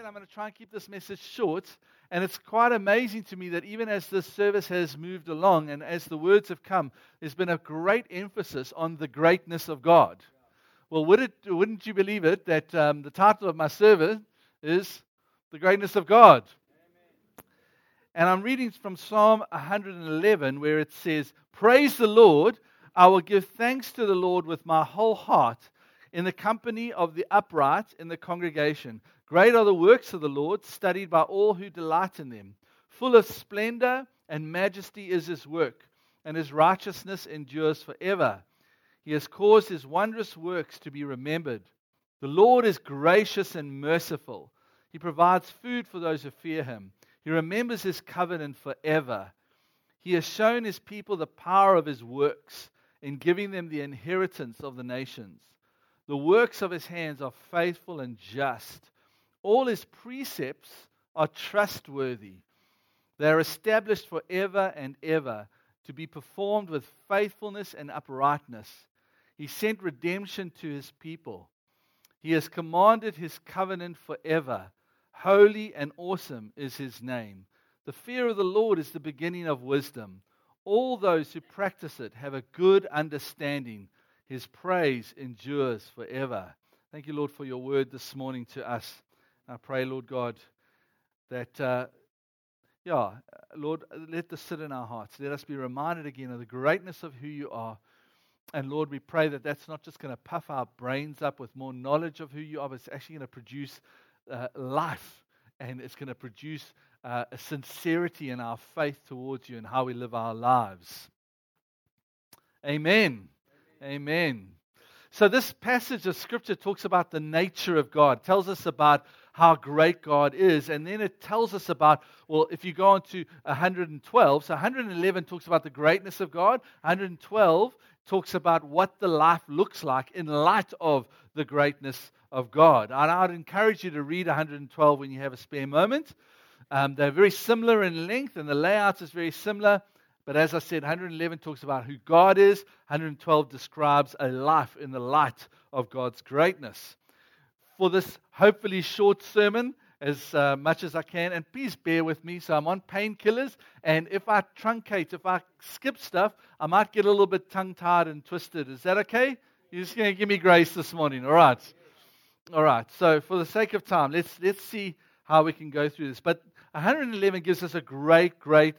said, I'm going to try and keep this message short. And it's quite amazing to me that even as this service has moved along and as the words have come, there's been a great emphasis on the greatness of God. Well, would it, wouldn't you believe it that um, the title of my service is The Greatness of God? And I'm reading from Psalm 111 where it says, Praise the Lord, I will give thanks to the Lord with my whole heart in the company of the upright in the congregation. Great are the works of the Lord, studied by all who delight in them. Full of splendor and majesty is his work, and his righteousness endures forever. He has caused his wondrous works to be remembered. The Lord is gracious and merciful. He provides food for those who fear him. He remembers his covenant forever. He has shown his people the power of his works in giving them the inheritance of the nations. The works of his hands are faithful and just. All his precepts are trustworthy. They are established forever and ever to be performed with faithfulness and uprightness. He sent redemption to his people. He has commanded his covenant forever. Holy and awesome is his name. The fear of the Lord is the beginning of wisdom. All those who practice it have a good understanding. His praise endures forever. Thank you, Lord, for your word this morning to us. I pray, Lord God, that, uh, yeah, Lord, let this sit in our hearts. Let us be reminded again of the greatness of who you are. And Lord, we pray that that's not just going to puff our brains up with more knowledge of who you are, but it's actually going to produce uh, life and it's going to produce uh, a sincerity in our faith towards you and how we live our lives. Amen. Amen. Amen. So, this passage of Scripture talks about the nature of God, tells us about how great God is. And then it tells us about, well, if you go on to 112, so 111 talks about the greatness of God, 112 talks about what the life looks like in light of the greatness of God. And I'd encourage you to read 112 when you have a spare moment. Um, they're very similar in length, and the layout is very similar. But as I said, 111 talks about who God is, 112 describes a life in the light of God's greatness for this hopefully short sermon as uh, much as I can. And please bear with me. So I'm on painkillers. And if I truncate, if I skip stuff, I might get a little bit tongue tied and twisted. Is that okay? You're just going to give me grace this morning. All right. All right. So for the sake of time, let's, let's see how we can go through this. But 111 gives us a great, great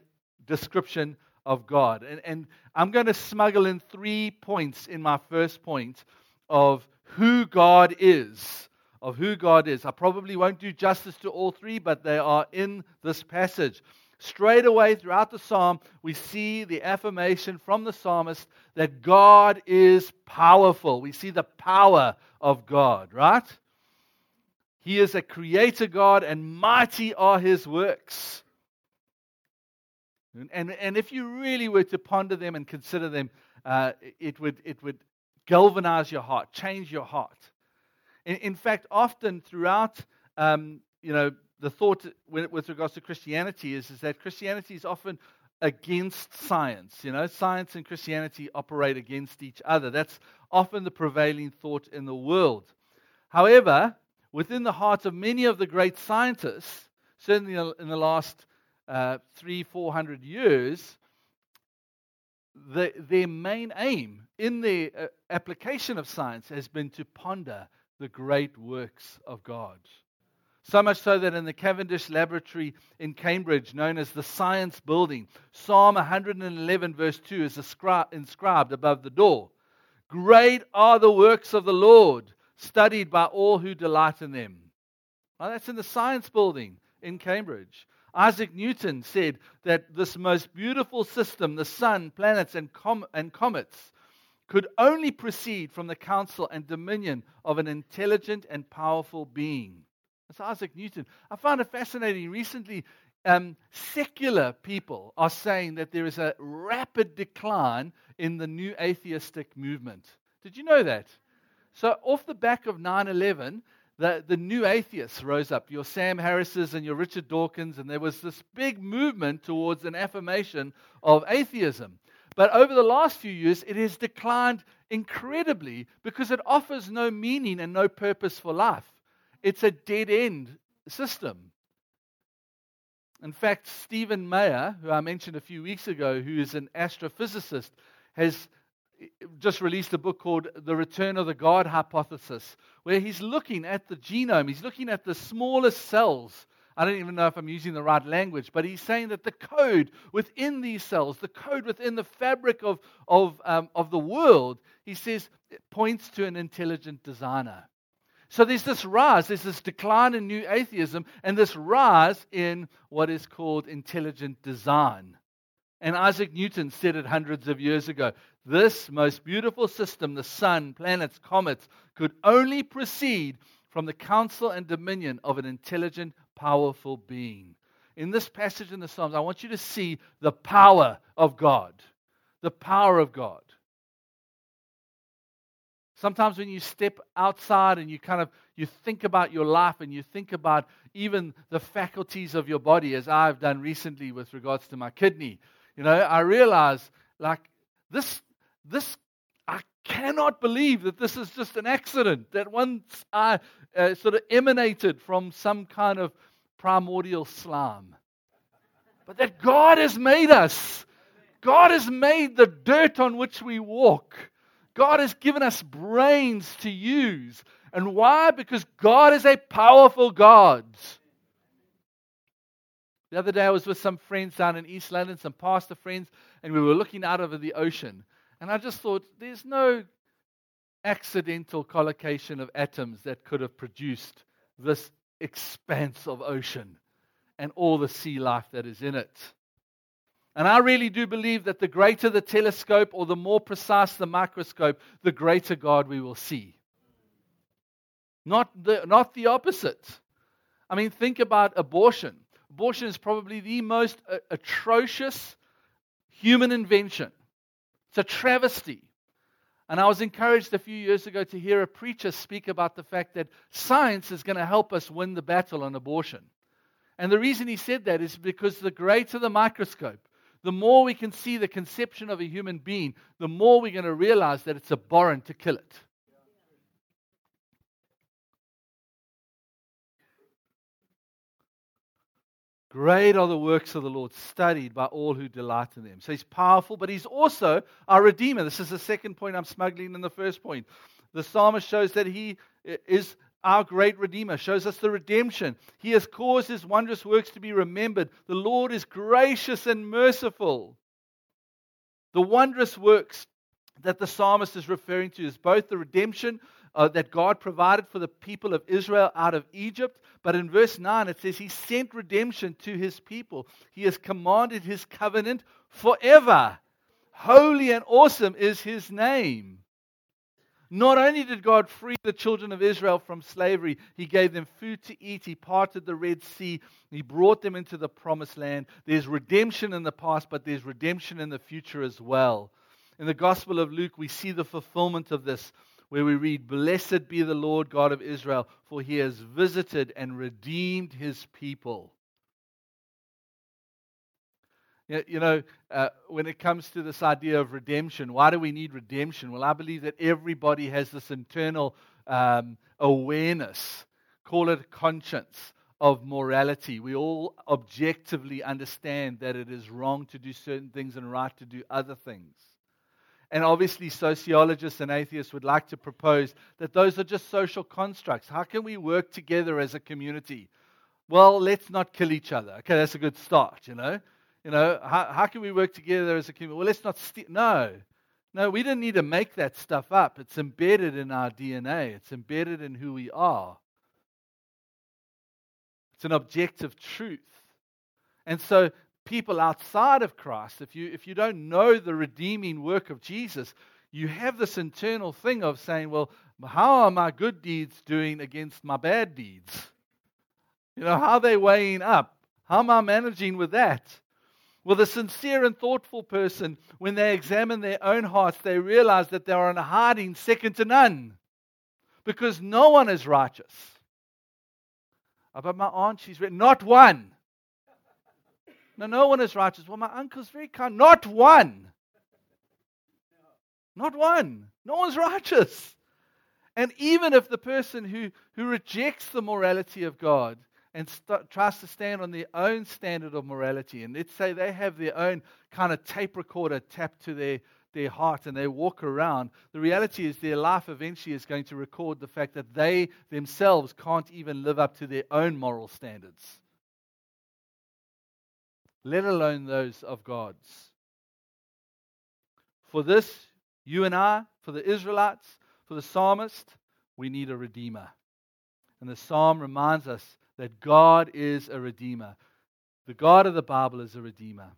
description of God. And, and I'm going to smuggle in three points in my first point of who God is of who God is. I probably won't do justice to all three, but they are in this passage. Straight away throughout the psalm, we see the affirmation from the psalmist that God is powerful. We see the power of God, right? He is a creator God, and mighty are his works. And, and, and if you really were to ponder them and consider them, uh, it, would, it would galvanize your heart, change your heart. In, in fact, often throughout, um, you know, the thought with regards to Christianity is, is that Christianity is often against science. You know, science and Christianity operate against each other. That's often the prevailing thought in the world. However, within the hearts of many of the great scientists, certainly in the last uh, three, four hundred years, the, their main aim in the uh, application of science has been to ponder the great works of God. So much so that in the Cavendish Laboratory in Cambridge, known as the Science Building, Psalm 111, verse 2 is inscribed above the door. Great are the works of the Lord, studied by all who delight in them. Well, that's in the Science Building in Cambridge. Isaac Newton said that this most beautiful system, the sun, planets, and, com- and comets, could only proceed from the counsel and dominion of an intelligent and powerful being. That's Isaac Newton. I found it fascinating. Recently, um, secular people are saying that there is a rapid decline in the new atheistic movement. Did you know that? So, off the back of 9 11, the, the new atheists rose up, your Sam Harris's and your Richard Dawkins, and there was this big movement towards an affirmation of atheism. But over the last few years, it has declined incredibly because it offers no meaning and no purpose for life. It's a dead end system. In fact, Stephen Meyer, who I mentioned a few weeks ago, who is an astrophysicist, has eh, just released a book called The Return of the God Hypothesis, where he's looking at the genome, he's looking at the smallest cells. I don't even know if I'm using the right language, but he's saying that the code within these cells, the code within the fabric of, of, um, of the world, he says, it points to an intelligent designer. So there's this rise, there's this decline in new atheism, and this rise in what is called intelligent design. And Isaac Newton said it hundreds of years ago this most beautiful system, the sun, planets, comets, could only proceed from the counsel and dominion of an intelligent, powerful being. In this passage in the Psalms, I want you to see the power of God. The power of God. Sometimes when you step outside and you kind of you think about your life and you think about even the faculties of your body, as I've done recently with regards to my kidney, you know, I realize like this this I cannot believe that this is just an accident that once I uh, sort of emanated from some kind of primordial slime, but that God has made us. God has made the dirt on which we walk. God has given us brains to use. And why? Because God is a powerful God. The other day I was with some friends down in East London, some pastor friends, and we were looking out over the ocean. And I just thought, there's no accidental collocation of atoms that could have produced this expanse of ocean and all the sea life that is in it. And I really do believe that the greater the telescope or the more precise the microscope, the greater God we will see. Not the, not the opposite. I mean, think about abortion. Abortion is probably the most uh, atrocious human invention. It's a travesty. And I was encouraged a few years ago to hear a preacher speak about the fact that science is going to help us win the battle on abortion. And the reason he said that is because the greater the microscope, the more we can see the conception of a human being, the more we're going to realize that it's abhorrent to kill it. Great are the works of the Lord, studied by all who delight in them. So he's powerful, but he's also our Redeemer. This is the second point I'm smuggling in the first point. The psalmist shows that he is our great Redeemer, shows us the redemption. He has caused his wondrous works to be remembered. The Lord is gracious and merciful. The wondrous works that the psalmist is referring to is both the redemption uh, that God provided for the people of Israel out of Egypt, but in verse 9 it says, He sent redemption to His people. He has commanded His covenant forever. Holy and awesome is His name. Not only did God free the children of Israel from slavery, He gave them food to eat. He parted the Red Sea. He brought them into the promised land. There's redemption in the past, but there's redemption in the future as well. In the Gospel of Luke, we see the fulfillment of this, where we read, Blessed be the Lord God of Israel, for He has visited and redeemed His people. You know, uh, when it comes to this idea of redemption, why do we need redemption? Well, I believe that everybody has this internal um, awareness, call it conscience, of morality. We all objectively understand that it is wrong to do certain things and right to do other things. And obviously, sociologists and atheists would like to propose that those are just social constructs. How can we work together as a community? Well, let's not kill each other. Okay, that's a good start, you know. You know, how, how can we work together as a community? Well, let's not. No. No, we didn't need to make that stuff up. It's embedded in our DNA, it's embedded in who we are. It's an objective truth. And so, people outside of Christ, if you, if you don't know the redeeming work of Jesus, you have this internal thing of saying, well, how are my good deeds doing against my bad deeds? You know, how are they weighing up? How am I managing with that? Well, the sincere and thoughtful person, when they examine their own hearts, they realize that they are in hiding second to none because no one is righteous. Uh, About my aunt, she's written, not one. No, no one is righteous. Well, my uncle's very kind. Not one. Not one. No one's righteous. And even if the person who, who rejects the morality of God and st- tries to stand on their own standard of morality. And let's say they have their own kind of tape recorder tapped to their, their heart and they walk around. The reality is their life eventually is going to record the fact that they themselves can't even live up to their own moral standards, let alone those of God's. For this, you and I, for the Israelites, for the psalmist, we need a redeemer. And the psalm reminds us that God is a redeemer. The God of the Bible is a redeemer.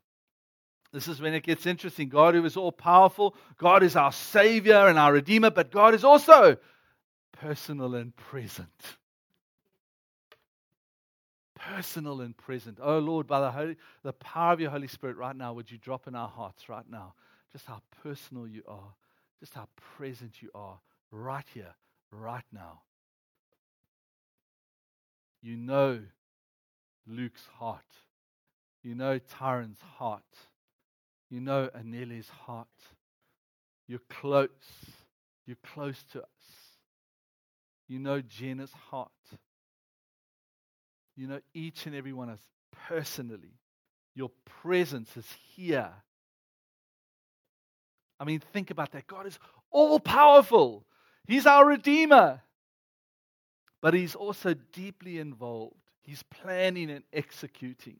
This is when it gets interesting. God, who is all powerful, God is our Savior and our Redeemer, but God is also personal and present. Personal and present. Oh Lord, by the, Holy, the power of your Holy Spirit right now, would you drop in our hearts right now just how personal you are, just how present you are right here, right now. You know Luke's heart. You know Tyron's heart. You know Aneli's heart. You're close. You're close to us. You know Jenna's heart. You know each and every one of us personally. Your presence is here. I mean, think about that. God is all powerful, He's our Redeemer. But He's also deeply involved. He's planning and executing.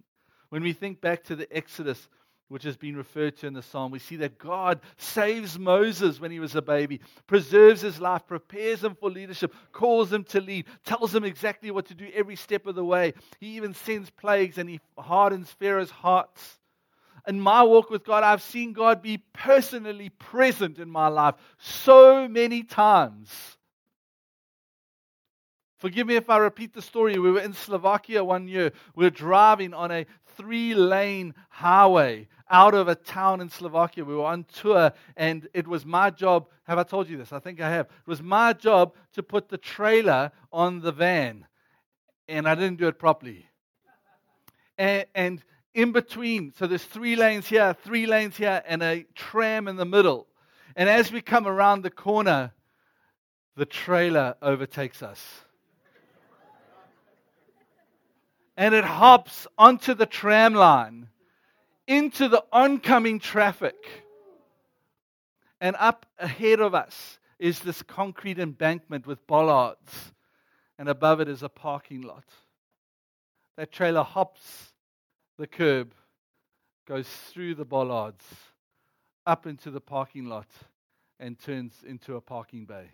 When we think back to the Exodus, which has been referred to in the psalm, we see that God saves Moses when he was a baby, preserves his life, prepares him for leadership, calls him to lead, tells him exactly what to do every step of the way. He even sends plagues and he hardens Pharaoh's hearts in my walk with God, I've seen God be personally present in my life so many times. Forgive me if I repeat the story. We were in Slovakia one year. We were driving on a three lane highway out of a town in Slovakia. We were on tour, and it was my job. Have I told you this? I think I have. It was my job to put the trailer on the van, and I didn't do it properly. And, and in between. So there's three lanes here, three lanes here, and a tram in the middle. And as we come around the corner, the trailer overtakes us. And it hops onto the tram line, into the oncoming traffic. And up ahead of us is this concrete embankment with bollards. And above it is a parking lot. That trailer hops the curb, goes through the bollards, up into the parking lot, and turns into a parking bay.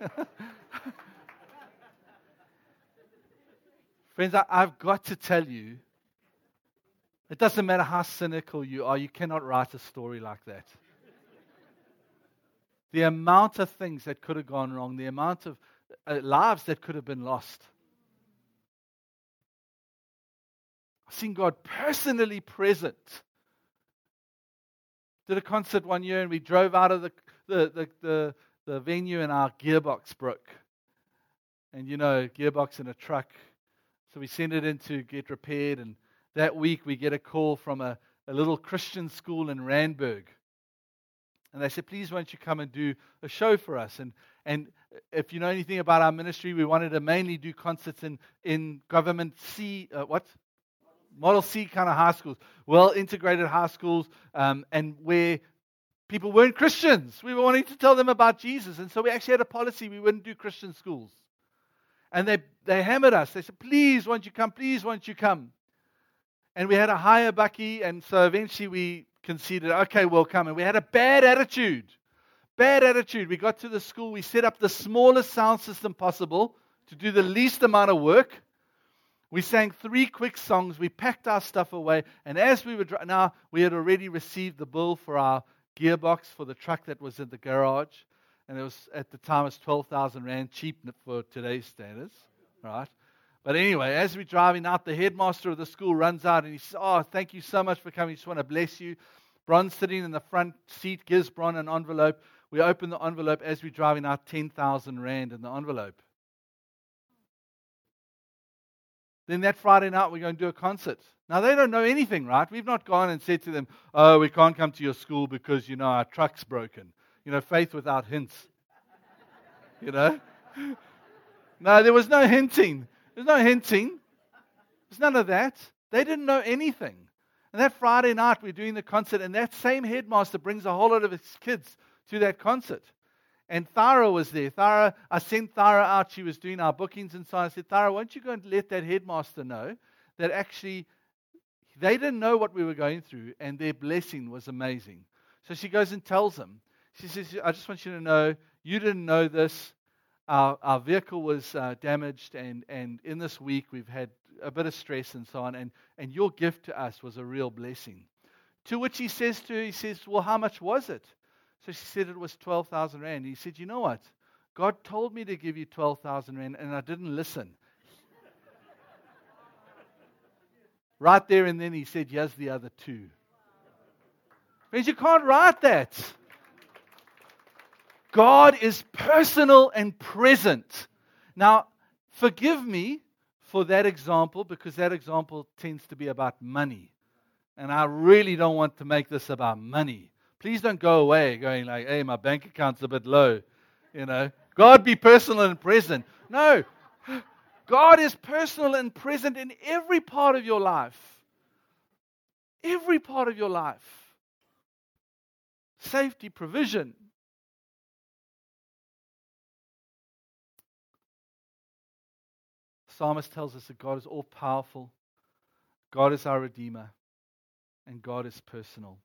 Friends, I, have got to tell you, it doesn't matter how cynical you are, you cannot write a story like that. the amount of things that could have gone wrong, the amount of uh, lives that could have been lost. I've seen God personally present. Did a concert one year and we drove out of the, the, the, the, the venue and our gearbox broke. And you know, gearbox in a truck. So we sent it in to get repaired. And that week we get a call from a, a little Christian school in Randburg. And they said, please, won't you come and do a show for us? And, and if you know anything about our ministry, we wanted to mainly do concerts in, in government C, uh, what? Model C kind of high schools, well integrated high schools, um, and where people weren't Christians. We were wanting to tell them about Jesus. And so we actually had a policy we wouldn't do Christian schools. And they, they hammered us. They said, please, won't you come? Please, won't you come? And we had a higher bucky. And so eventually we conceded, okay, we'll come. And we had a bad attitude. Bad attitude. We got to the school. We set up the smallest sound system possible to do the least amount of work. We sang three quick songs. We packed our stuff away. And as we were driving now, we had already received the bill for our gearbox for the truck that was in the garage. And it was at the time it was 12,000 Rand, cheap for today's standards, right? But anyway, as we're driving out, the headmaster of the school runs out and he says, Oh, thank you so much for coming. Just want to bless you. Bron's sitting in the front seat, gives Bron an envelope. We open the envelope as we're driving out 10,000 Rand in the envelope. Then that Friday night, we're going to do a concert. Now, they don't know anything, right? We've not gone and said to them, oh, we can't come to your school because, you know, our truck's broken. You know, faith without hints. You know? No, there was no hinting. There's no hinting. There's none of that. They didn't know anything. And that Friday night, we're doing the concert, and that same headmaster brings a whole lot of his kids to that concert. And Thara was there. Thara, I sent Thara out. She was doing our bookings and so on. I said, Thara, won't you go and let that headmaster know that actually they didn't know what we were going through, and their blessing was amazing. So she goes and tells them. She says, I just want you to know you didn't know this. Our, our vehicle was uh, damaged, and, and in this week we've had a bit of stress and so on, and, and your gift to us was a real blessing. To which he says to her, he says, Well, how much was it? So she said it was 12,000 Rand. He said, You know what? God told me to give you 12,000 Rand, and I didn't listen. right there and then he said, Here's the other two. Friends, you can't write that. God is personal and present. Now, forgive me for that example because that example tends to be about money. And I really don't want to make this about money. Please don't go away going like, hey, my bank account's a bit low. You know, God be personal and present. No, God is personal and present in every part of your life. Every part of your life. Safety, provision, psalmist tells us that God is all powerful, God is our Redeemer, and God is personal.